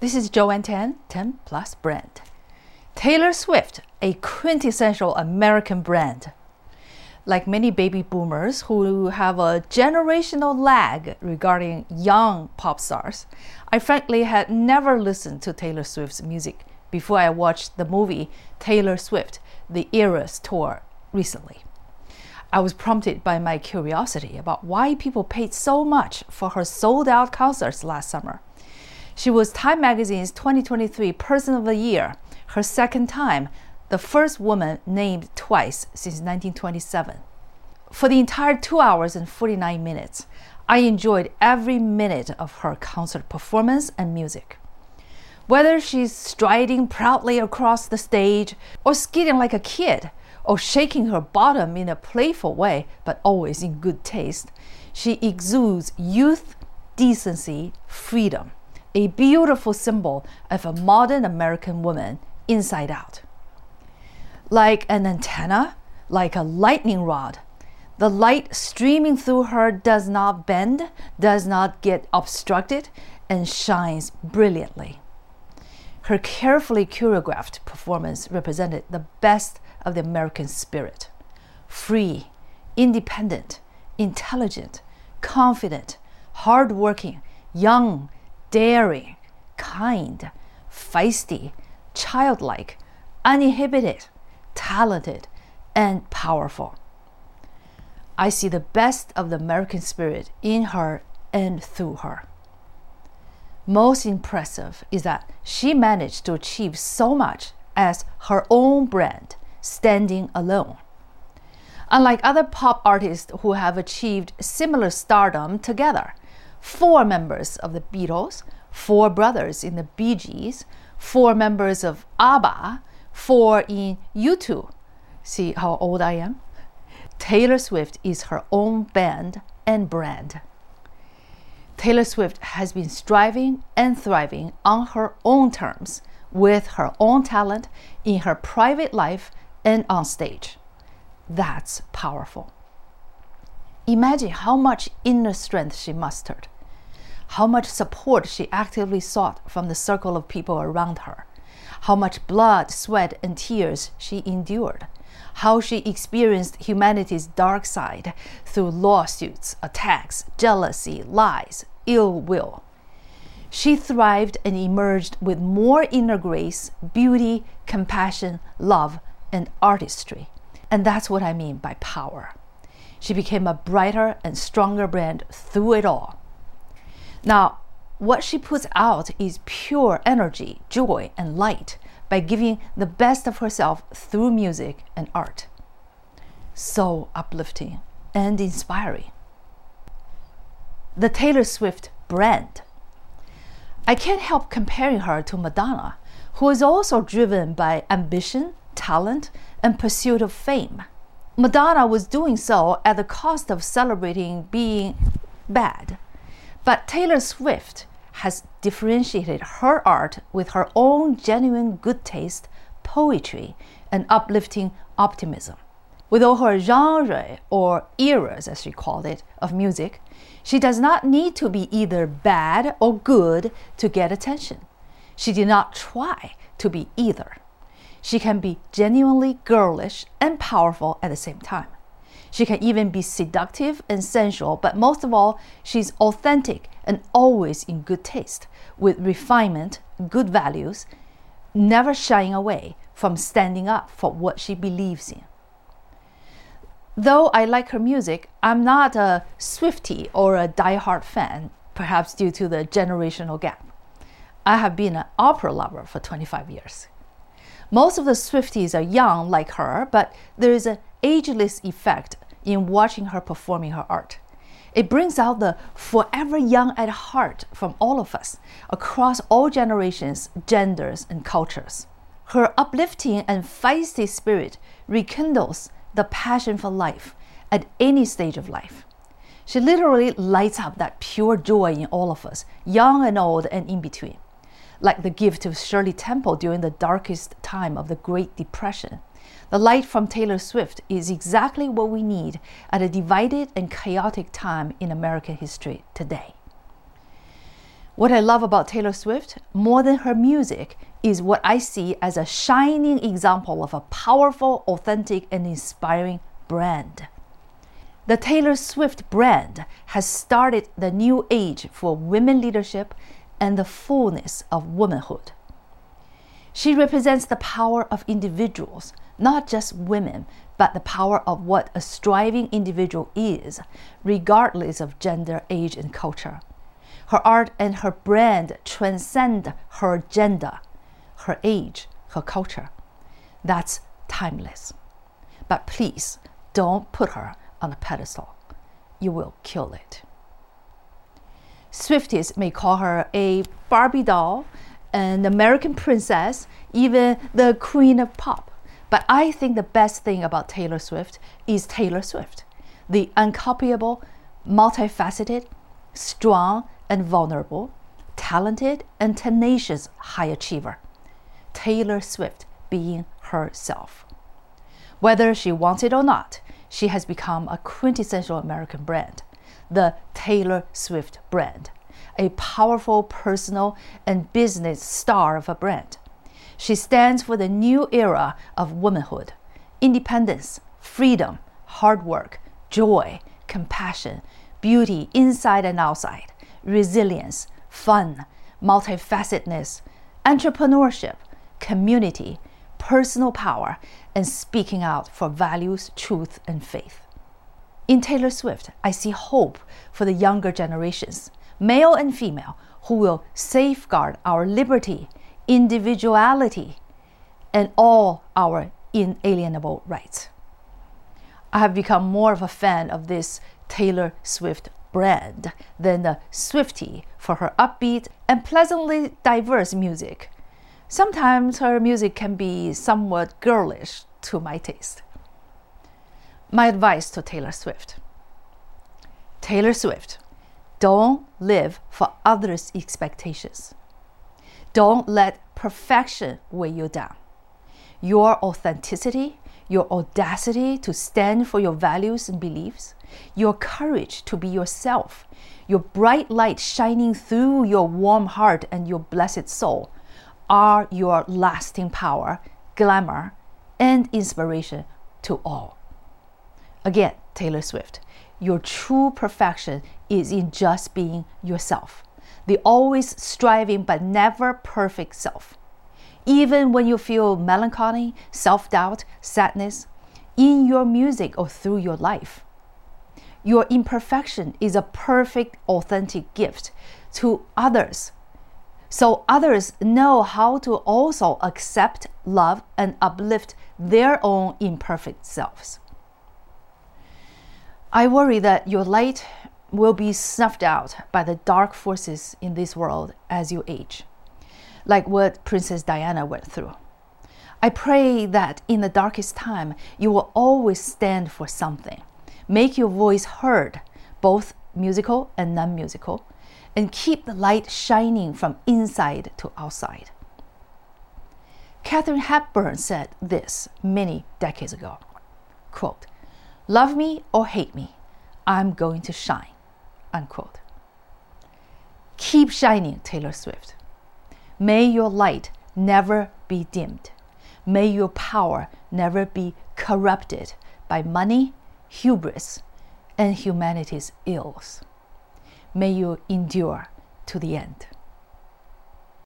This is Joanne Tan, 10 Plus Brand. Taylor Swift, a quintessential American brand. Like many baby boomers who have a generational lag regarding young pop stars, I frankly had never listened to Taylor Swift's music before I watched the movie Taylor Swift, The Eras Tour recently. I was prompted by my curiosity about why people paid so much for her sold out concerts last summer. She was Time Magazine's 2023 Person of the Year, her second time, the first woman named twice since 1927. For the entire 2 hours and 49 minutes, I enjoyed every minute of her concert performance and music. Whether she's striding proudly across the stage or skidding like a kid, or shaking her bottom in a playful way, but always in good taste, she exudes youth, decency, freedom, a beautiful symbol of a modern American woman inside out. Like an antenna, like a lightning rod, the light streaming through her does not bend, does not get obstructed, and shines brilliantly. Her carefully choreographed performance represented the best of the American spirit free, independent, intelligent, confident, hardworking, young, daring, kind, feisty, childlike, uninhibited, talented, and powerful. I see the best of the American spirit in her and through her. Most impressive is that she managed to achieve so much as her own brand, standing alone. Unlike other pop artists who have achieved similar stardom together, four members of the Beatles, four brothers in the Bee Gees, four members of ABBA, four in U2. See how old I am? Taylor Swift is her own band and brand. Taylor Swift has been striving and thriving on her own terms with her own talent in her private life and on stage. That's powerful. Imagine how much inner strength she mustered, how much support she actively sought from the circle of people around her, how much blood, sweat, and tears she endured, how she experienced humanity's dark side through lawsuits, attacks, jealousy, lies, ill will. She thrived and emerged with more inner grace, beauty, compassion, love, and artistry. And that's what I mean by power. She became a brighter and stronger brand through it all. Now, what she puts out is pure energy, joy, and light by giving the best of herself through music and art. So uplifting and inspiring. The Taylor Swift brand. I can't help comparing her to Madonna, who is also driven by ambition, talent, and pursuit of fame. Madonna was doing so at the cost of celebrating being bad. But Taylor Swift has differentiated her art with her own genuine good taste, poetry, and uplifting optimism. With all her genre, or eras as she called it, of music, she does not need to be either bad or good to get attention. She did not try to be either. She can be genuinely girlish and powerful at the same time. She can even be seductive and sensual, but most of all, she's authentic and always in good taste, with refinement, good values, never shying away from standing up for what she believes in. Though I like her music, I'm not a Swiftie or a die-hard fan, perhaps due to the generational gap. I have been an opera lover for 25 years. Most of the Swifties are young like her, but there is an ageless effect in watching her performing her art. It brings out the forever young at heart from all of us across all generations, genders, and cultures. Her uplifting and feisty spirit rekindles the passion for life at any stage of life. She literally lights up that pure joy in all of us, young and old and in between like the gift of Shirley Temple during the darkest time of the Great Depression. The light from Taylor Swift is exactly what we need at a divided and chaotic time in American history today. What I love about Taylor Swift, more than her music, is what I see as a shining example of a powerful, authentic, and inspiring brand. The Taylor Swift brand has started the new age for women leadership and the fullness of womanhood. She represents the power of individuals, not just women, but the power of what a striving individual is, regardless of gender, age, and culture. Her art and her brand transcend her gender, her age, her culture. That's timeless. But please don't put her on a pedestal. You will kill it. Swifties may call her a Barbie doll, an American princess, even the queen of pop. But I think the best thing about Taylor Swift is Taylor Swift, the uncopyable, multifaceted, strong and vulnerable, talented and tenacious high achiever. Taylor Swift being herself. Whether she wants it or not, she has become a quintessential American brand, the Taylor Swift brand, a powerful personal and business star of a brand. She stands for the new era of womanhood, independence, freedom, hard work, joy, compassion, beauty inside and outside, resilience, fun, multifacetedness, entrepreneurship, community, personal power, and speaking out for values, truth, and faith. In Taylor Swift, I see hope for the younger generations, male and female, who will safeguard our liberty, individuality, and all our inalienable rights. I have become more of a fan of this Taylor Swift brand than the Swiftie for her upbeat and pleasantly diverse music Sometimes her music can be somewhat girlish to my taste. My advice to Taylor Swift Taylor Swift, don't live for others' expectations. Don't let perfection weigh you down. Your authenticity, your audacity to stand for your values and beliefs, your courage to be yourself, your bright light shining through your warm heart and your blessed soul are your lasting power, glamour, and inspiration to all. Again, Taylor Swift, your true perfection is in just being yourself, the always striving but never perfect self. Even when you feel melancholy, self doubt, sadness, in your music or through your life. Your imperfection is a perfect, authentic gift to others so others know how to also accept, love, and uplift their own imperfect selves. I worry that your light will be snuffed out by the dark forces in this world as you age, like what Princess Diana went through. I pray that in the darkest time, you will always stand for something, make your voice heard, both musical and non musical and keep the light shining from inside to outside. Katharine Hepburn said this many decades ago quote, Love me or hate me, I'm going to shine. Unquote. Keep shining, Taylor Swift. May your light never be dimmed. May your power never be corrupted by money, hubris, and humanity's ills may you endure to the end.